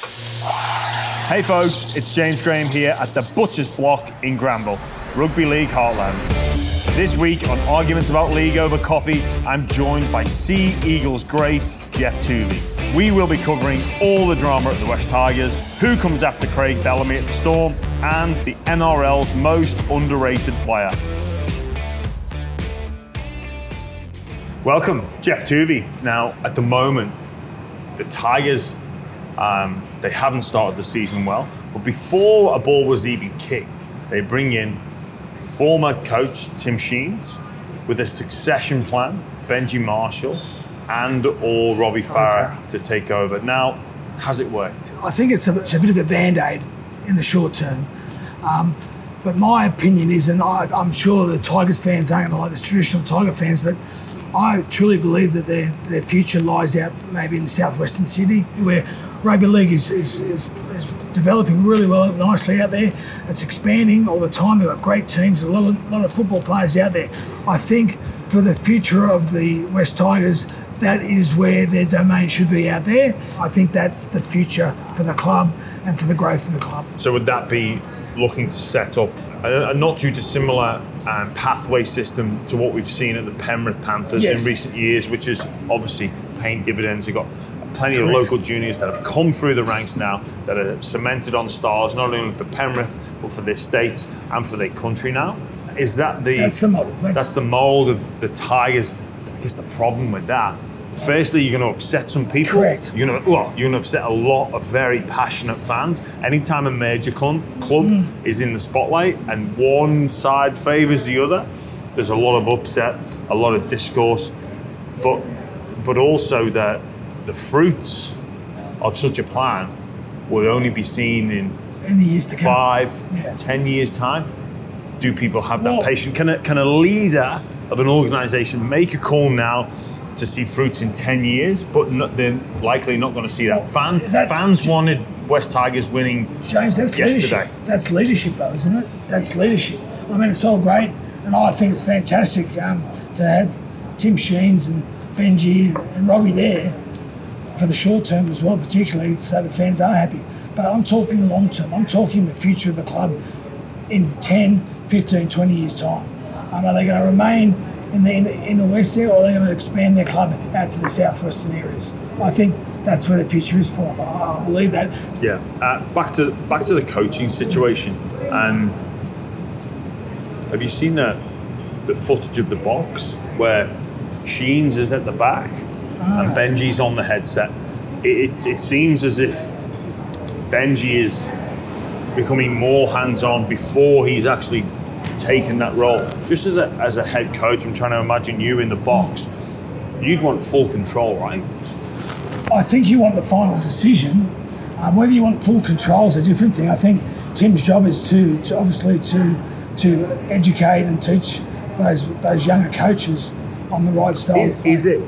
Hey folks, it's James Graham here at the Butcher's Block in Granville, Rugby League Heartland. This week on Arguments About League Over Coffee, I'm joined by Sea Eagles great Geoff Toovey. We will be covering all the drama at the West Tigers, who comes after Craig Bellamy at the Storm, and the NRL's most underrated player. Welcome, Geoff Toovey. Now, at the moment, the Tigers um, they haven't started the season well, but before a ball was even kicked, they bring in former coach Tim Sheens with a succession plan, Benji Marshall and or Robbie Farah to take over. Now, has it worked? I think it's a, it's a bit of a band aid in the short term. Um, but my opinion is, and I, I'm sure the Tigers fans aren't going to like the traditional Tiger fans, but I truly believe that their, their future lies out maybe in southwestern Sydney, where rugby league is, is, is, is developing really well, nicely out there. It's expanding all the time. They've got great teams, a lot of, lot of football players out there. I think for the future of the West Tigers, that is where their domain should be out there. I think that's the future for the club and for the growth of the club. So would that be looking to set up a, a not too dissimilar um, pathway system to what we've seen at the Penrith Panthers Yes. in recent years, which is obviously paying dividends. You've got plenty of local juniors that have come through the ranks now that are cemented on stars, not only for Penrith, but for their state and for their country now. Is that the That's the mould. That's, That's- the mold of the Tigers. I guess the problem with that. Firstly, you're going to upset some people. Correct. You're going to well, you're going to upset a lot of very passionate fans. Anytime a major club, club Mm. is in the spotlight and one side favours the other, there's a lot of upset, a lot of discourse, but but also that the fruits of such a plan will only be seen in years five, Yeah. ten years time? Do people have that Well- patience? Can a, can a leader of an organisation make a call now to see fruits in ten years, but not, they're likely not going to see that? Fan, fans wanted West Tigers winning. James, that's Yesterday. leadership. That's leadership, though, isn't it? That's leadership. I mean, it's all great, and I think it's fantastic um, to have Tim Sheens and Benji and, and Robbie there for the short term as well, particularly so the fans are happy. But I'm talking long term. I'm talking the future of the club in 10, 15, 20 years' time. Um, are they going to remain in the, in, in the west there, or they're they going to expand their club out to the southwestern areas? I think that's where the future is for them. I, I believe that. Yeah. Uh, back to back to the coaching situation. Um, have you seen the the footage of the box where Sheens is at the back and Benji's on the headset? It, it, it seems as if Benji is becoming more hands-on before he's actually taken that role. Just as a, as a head coach, I'm trying to imagine you in the box. You'd want full control, right? I think you want the final decision. Um, whether you want full control is a different thing. I think Tim's job is to, to obviously to to educate and teach those those younger coaches on the right style. Is, is it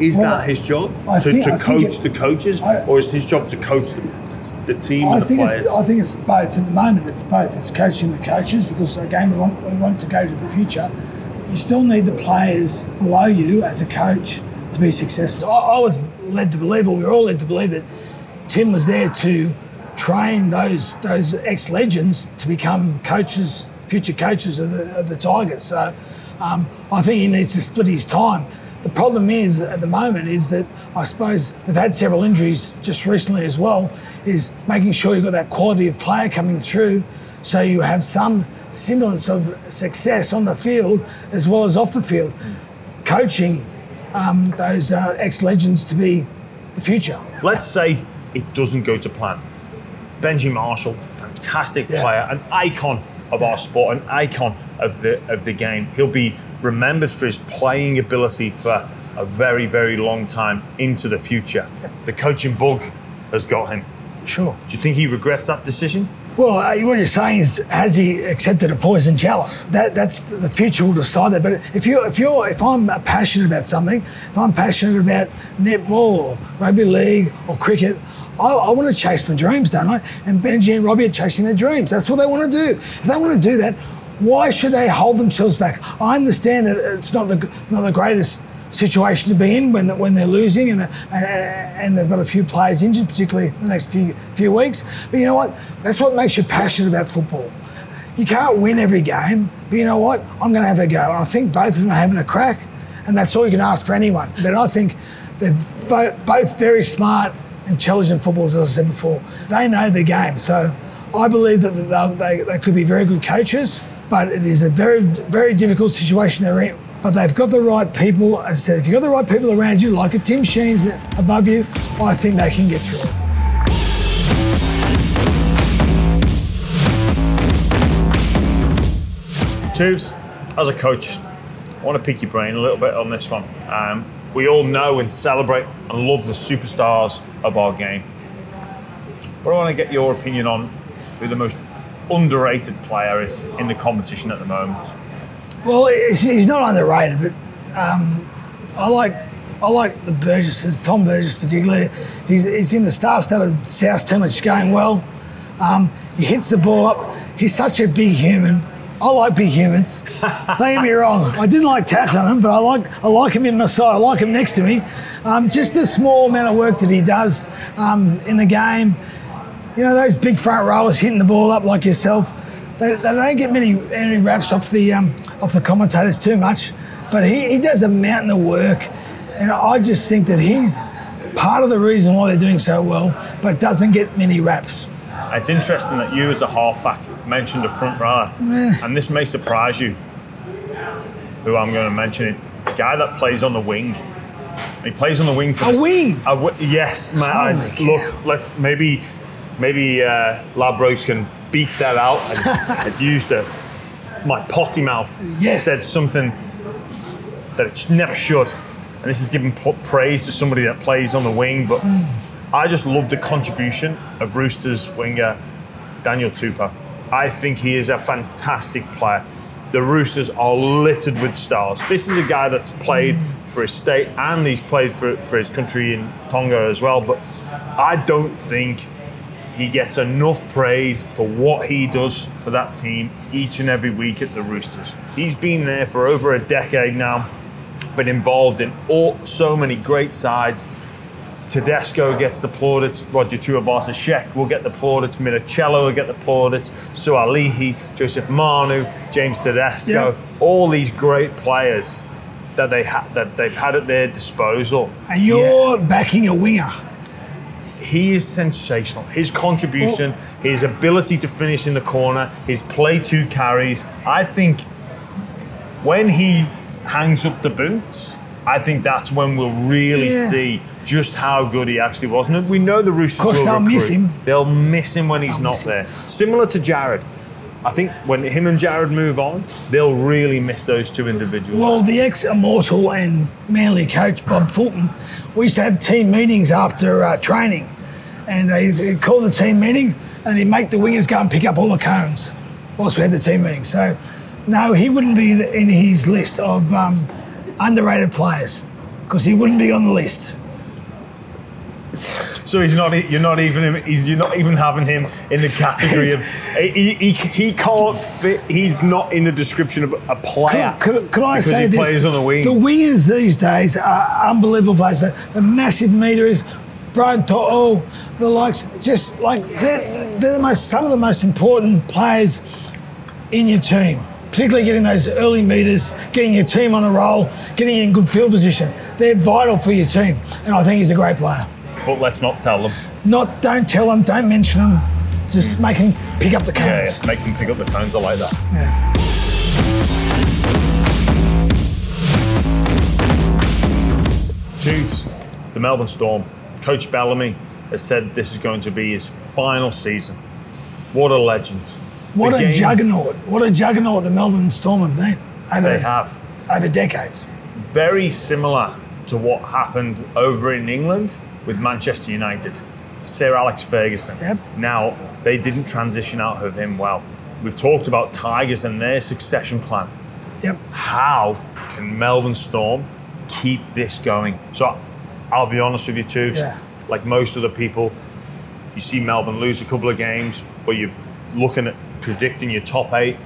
is Well, that his job I to, think- to coach it- the coaches, I- or is his job to coach the, the team I and the think players? it's I think it's both. At the moment, it's both. It's coaching the coaches because again, we want we want to go to the future. You still need the players below you as a coach to be successful. I, I was led to believe, or we were all led to believe, that Tim was there to train those those ex legends to become coaches, future coaches of the of the Tigers. So um, I think he needs to split his time. The problem is at the moment is that I suppose they've had several injuries just recently as well. Is making sure you've got that quality of player coming through, so you have some semblance of success on the field as well as off the field. Coaching um, those uh, ex legends to be the future. Let's say it doesn't go to plan. Benji Marshall, fantastic Yeah. player, an icon of our sport, an icon of the of the game. He'll be remembered for his playing ability for a very, very long time into the future. The coaching bug has got him. Sure. Do you think he regrets that decision? Well, uh, what you're saying is, has he accepted a poison chalice? That that's the future will decide that. But if you if you're if I'm passionate about something, if I'm passionate about netball or rugby league or cricket, I, I want to chase my dreams, don't I? And Benji and Robbie are chasing their dreams. That's what they want to do. If they want to do that, why should they hold themselves back? I understand that it's not the not the greatest situation to be in when when they're losing and uh, and they've got a few players injured, particularly in the next few few weeks. But you know what? That's what makes you passionate about football. You can't win every game, but you know what? I'm going to have a go. And I think both of them are having a crack, and that's all you can ask for anyone. But I think they're both very smart, intelligent footballers, as I said before. They know the game, so I believe that they, they could be very good coaches. But it is a very, very difficult situation they're in but they've got the right people. As I said, if you've got the right people around you, like a Tim Sheens above you, I think they can get through it. Tubes, as a coach, I want to pick your brain a little bit on this one. Um, we all know and celebrate and love the superstars of our game. But I want to get your opinion on who the most underrated player is in the competition at the moment. Well, he's not underrated, but um, I like I like the Burgesses, Tom Burgess particularly. He's, he's in the star-studded South team. It's going well. Um, he hits the ball up. He's such a big human. I like big humans. Don't get me wrong. I didn't like tackling him, but I like I like him in my side. I like him next to me. Um, just the small amount of work that he does um, in the game. You know those big front rowers hitting the ball up like yourself. They, they don't get many any raps off the um, off the commentators too much, but he, he does a mountain of work, and I just think that he's part of the reason why they're doing so well, but doesn't get many raps. It's interesting that you, as a halfback, mentioned a front rower, and this may surprise you. Who I'm going to mention it, a guy that plays on the wing. He plays on the wing for a the, wing. A, yes, man. I, look, let maybe maybe uh, can beat that out and, and use the my potty mouth. Yes. said something that it never should, and this is giving praise to somebody that plays on the wing, but. I just love the contribution of Roosters winger Daniel Tupou. I think he is a fantastic player. The Roosters are littered with stars. This is a guy that's played for his state and he's played for, for his country in Tonga as well. But I don't think he gets enough praise for what he does for that team each and every week at the Roosters. He's been there for over a decade now, been involved in all so many great sides Tedesco gets the plaudits, Roger Tuivasa-Sheck will get the plaudits, Minichiello will get the plaudits, Suaalii, Joseph Manu, James Tedesco, yeah. all these great players that they ha- that they've had at their disposal. And you're yeah. backing a winger. He is sensational. His contribution, well, his ability to finish in the corner, his play two carries. I think when he hangs up the boots, I think that's when we'll really yeah. see just how good he actually was. And we know the Roosters will they'll recruit. miss him. They'll miss him when he's they'll not there. Similar to Jared. I think when him and Jared move on, they'll really miss those two individuals. Well, the ex-immortal and Manly coach Bob Fulton, we used to have team meetings after uh, training, and he'd call the team meeting, and he'd make the wingers go and pick up all the cones whilst we had the team meeting. So, no, he wouldn't be in his list of um, underrated players because he wouldn't be on the list. So he's not. You're not even. He's, you're not even having him in the category of. He, he, he can't fit. He's not in the description of a player. Could, could, could I say he this? plays on the wing. The wingers these days are unbelievable players. The, the massive meters, Brian To'o, the likes. Just like they're, they're the most. Some of the most important players in your team particularly getting those early meters, getting your team on a roll, getting in good field position. They're vital for your team, and I think he's a great player. But let's not tell them. Not, don't tell them, don't mention them. Just make them pick up the cones. Yeah, make them pick up the cones. I like that. Yeah. Chiefs, the Melbourne Storm. Coach Bellamy has said this is going to be his final season. What a legend. What the a game, juggernaut. What a juggernaut the Melbourne Storm have been. Over, they have. Over decades. Very similar to what happened over in England with Manchester United. Sir Alex Ferguson. Yep. Now, they didn't transition out of him well. We've talked about Tigers and their succession plan. Yep. How can Melbourne Storm keep this going? So, I'll be honest with you, too. Yeah. Like most of the people, you see Melbourne lose a couple of games, or you're looking at predicting your top eight.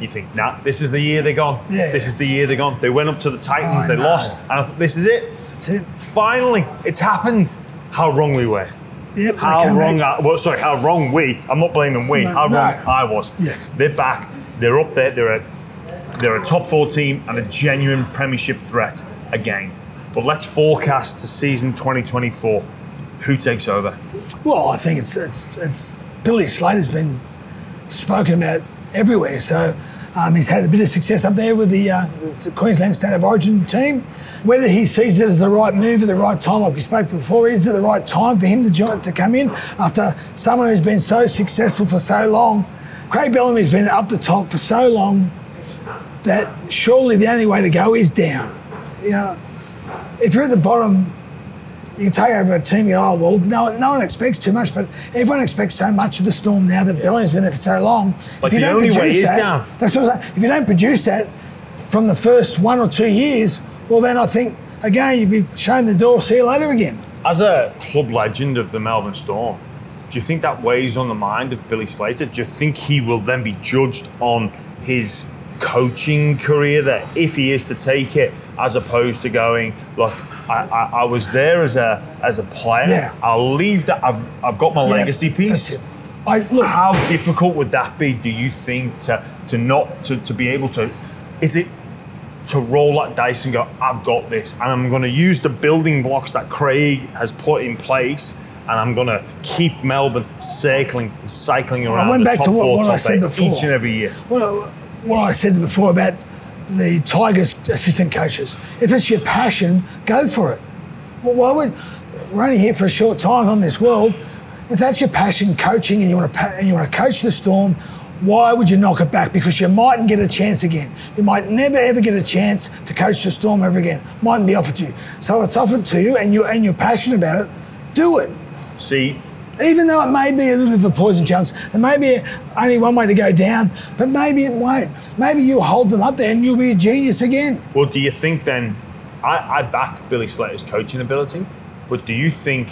you think, nah, this is the year they're gone. Yeah. This is the year they're gone. They went up to the Titans, oh, I they know. lost, and I thought, this is it. That's it. Finally, it's happened. How wrong we were. Yep, How wrong? I, well, sorry, how wrong we. I'm not blaming we. No, how no. wrong I was. Yes. They're back. They're up there. They're a they're a top four team and a genuine Premiership threat again. But let's forecast to season 2024. Who takes over? Well, I think it's it's, it's Billy Slater's been spoken about everywhere. So um, he's had a bit of success up there with the, uh, the Queensland State of Origin team. Whether he sees it as the right move at the right time, like we spoke before, is it the right time for him to join, to come in after someone who's been so successful for so long? Craig Bellamy's been up the top for so long that surely the only way to go is down. You know, if you're at the bottom, you take over a team. You go, oh well, no, no one expects too much, but everyone expects so much of the Storm now that Bellamy's been there for so long. But If you the don't only way is that- down. That's what I'm saying. If you don't produce that from the first one or two years, well, then I think again you'd be showing the door. See you later again. As a club legend of the Melbourne Storm, do you think that weighs on the mind of Billy Slater? Do you think he will then be judged on his coaching career that if he is to take it, as opposed to going, look, I, I, I was there as a as a player. Yeah. I'll leave that. I've I've got my legacy piece. I look. How difficult would that be? Do you think to to not to, to be able to? Is it to roll that dice and go, I've got this, and I'm going to use the building blocks that Craig has put in place, and I'm going to keep Melbourne circling, cycling around I went the back top to what- four, what I said eight before. each and every year. Well, what I said before about the Tigers assistant coaches. If it's your passion, go for it. Well, why would we're only here for a short time on this world? If that's your passion, coaching, and you want to and you want to coach the Storm, why would you knock it back? Because you mightn't get a chance again. You might never ever get a chance to coach the Storm ever again. Mightn't be offered to you. So if it's offered to you, and you and you're passionate about it. Do it See, even though it may be a little bit of a poison chance, there may be only one way to go down, but maybe it won't. Maybe you'll hold them up there and you'll be a genius again. well, do you think then? I, I back Billy Slater's coaching ability, but do you think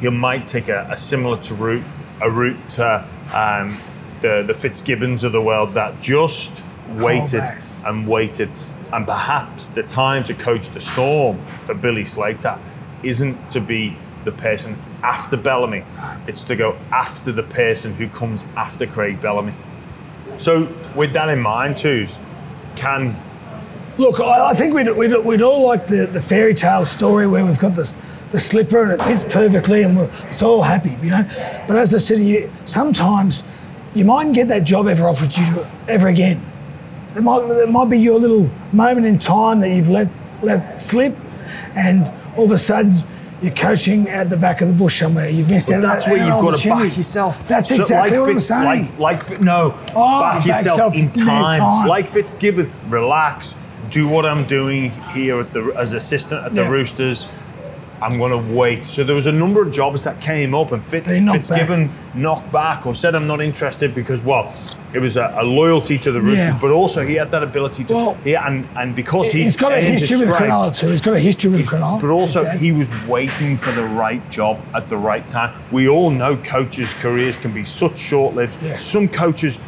he might take a, a similar to route, a route to um, the the Fitzgibbons of the world that just waited back. and waited, and perhaps the time to coach the Storm for Billy Slater isn't to be the person after Bellamy, it's to go after the person who comes after Craig Bellamy. So, with that in mind, twos, can Look, I, I think we'd, we'd, we'd all like the, the fairy tale story where we've got this, the slipper and it fits perfectly and we're it's all happy, you know. But as I said you, sometimes you mightn't get that job ever offered you ever again. There might, there might be your little moment in time that you've let, let slip and all of a sudden you're coaching at the back of the bush somewhere. You've missed But out. that's where you've got to back yourself. That's So exactly like what I'm saying. Like, like no, Oh, back back yourself in time. time. Like Fitzgibbon, relax. Do what I'm doing here at the as assistant at the Yeah. Roosters. I'm going to wait. So there was a number of jobs that came up, and Fit, They knocked Fitzgibbon knocked back or said I'm not interested because well, it was a, a loyalty to the Roosters, Yeah. but also he had that ability to Well, yeah, and and because he He's got a history with Cronulla too. He's got a history with Cronulla. but also, he was waiting for the right job at the right time. We all know coaches' careers can be such short-lived. Yeah. Some coaches,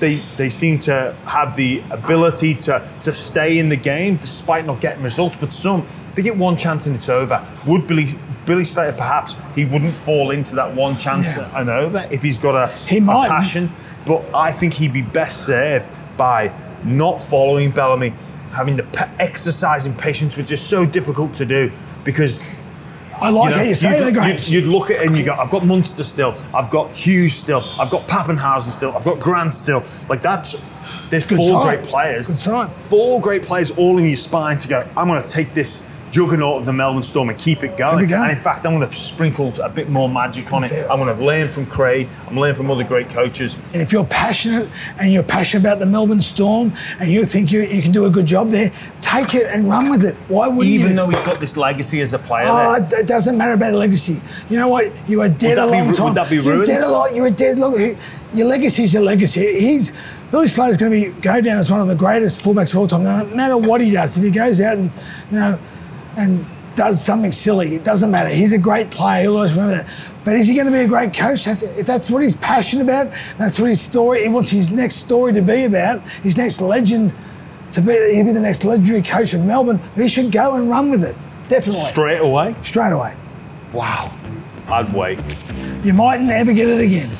they they seem to have the ability to to stay in the game despite not getting results. But some, they get one chance and it's over. Would Billy Billy Slater perhaps he wouldn't fall into that one chance Yeah. and over if he's got a, He a passion. But I think he'd be best served by not following Bellamy, having the exercising patience, which is so difficult to do because I like you know, how you say you'd, the you'd, you'd look at it and you go, I've got Munster still, I've got Hughes still, I've got Papenhuyzen still, I've got Grant still. Like that's there's Good four sign. great players. Four great players all in your spine to go, I'm gonna take this juggernaut of the Melbourne Storm and keep it going. Going. And in fact, I'm gonna sprinkle a bit more magic on it. I'm gonna learn from Craig, I'm learning from other great coaches. And if you're passionate and you're passionate about the Melbourne Storm and you think you, you can do a good job there, take it and run with it. Why wouldn't you? Even though he's got this legacy as a player Oh, there. it doesn't matter about the legacy. You know what? You are dead a long time. would that be You're dead a lot. You're a dead long. Your legacy's your legacy. He's Billy Slater's going to be go down as one of the greatest fullbacks of all time. No matter what he does, if he goes out and you know and does something silly, it doesn't matter. He's a great player. You'll always remember that. But is he going to be a great coach? If that's what he's passionate about, that's what his story, he wants his next story to be about, his next legend to be, he'll be the next legendary coach of Melbourne. He should go and run with it. Definitely. Straight away? Straight away. Wow. I'd wait. You might never get it again.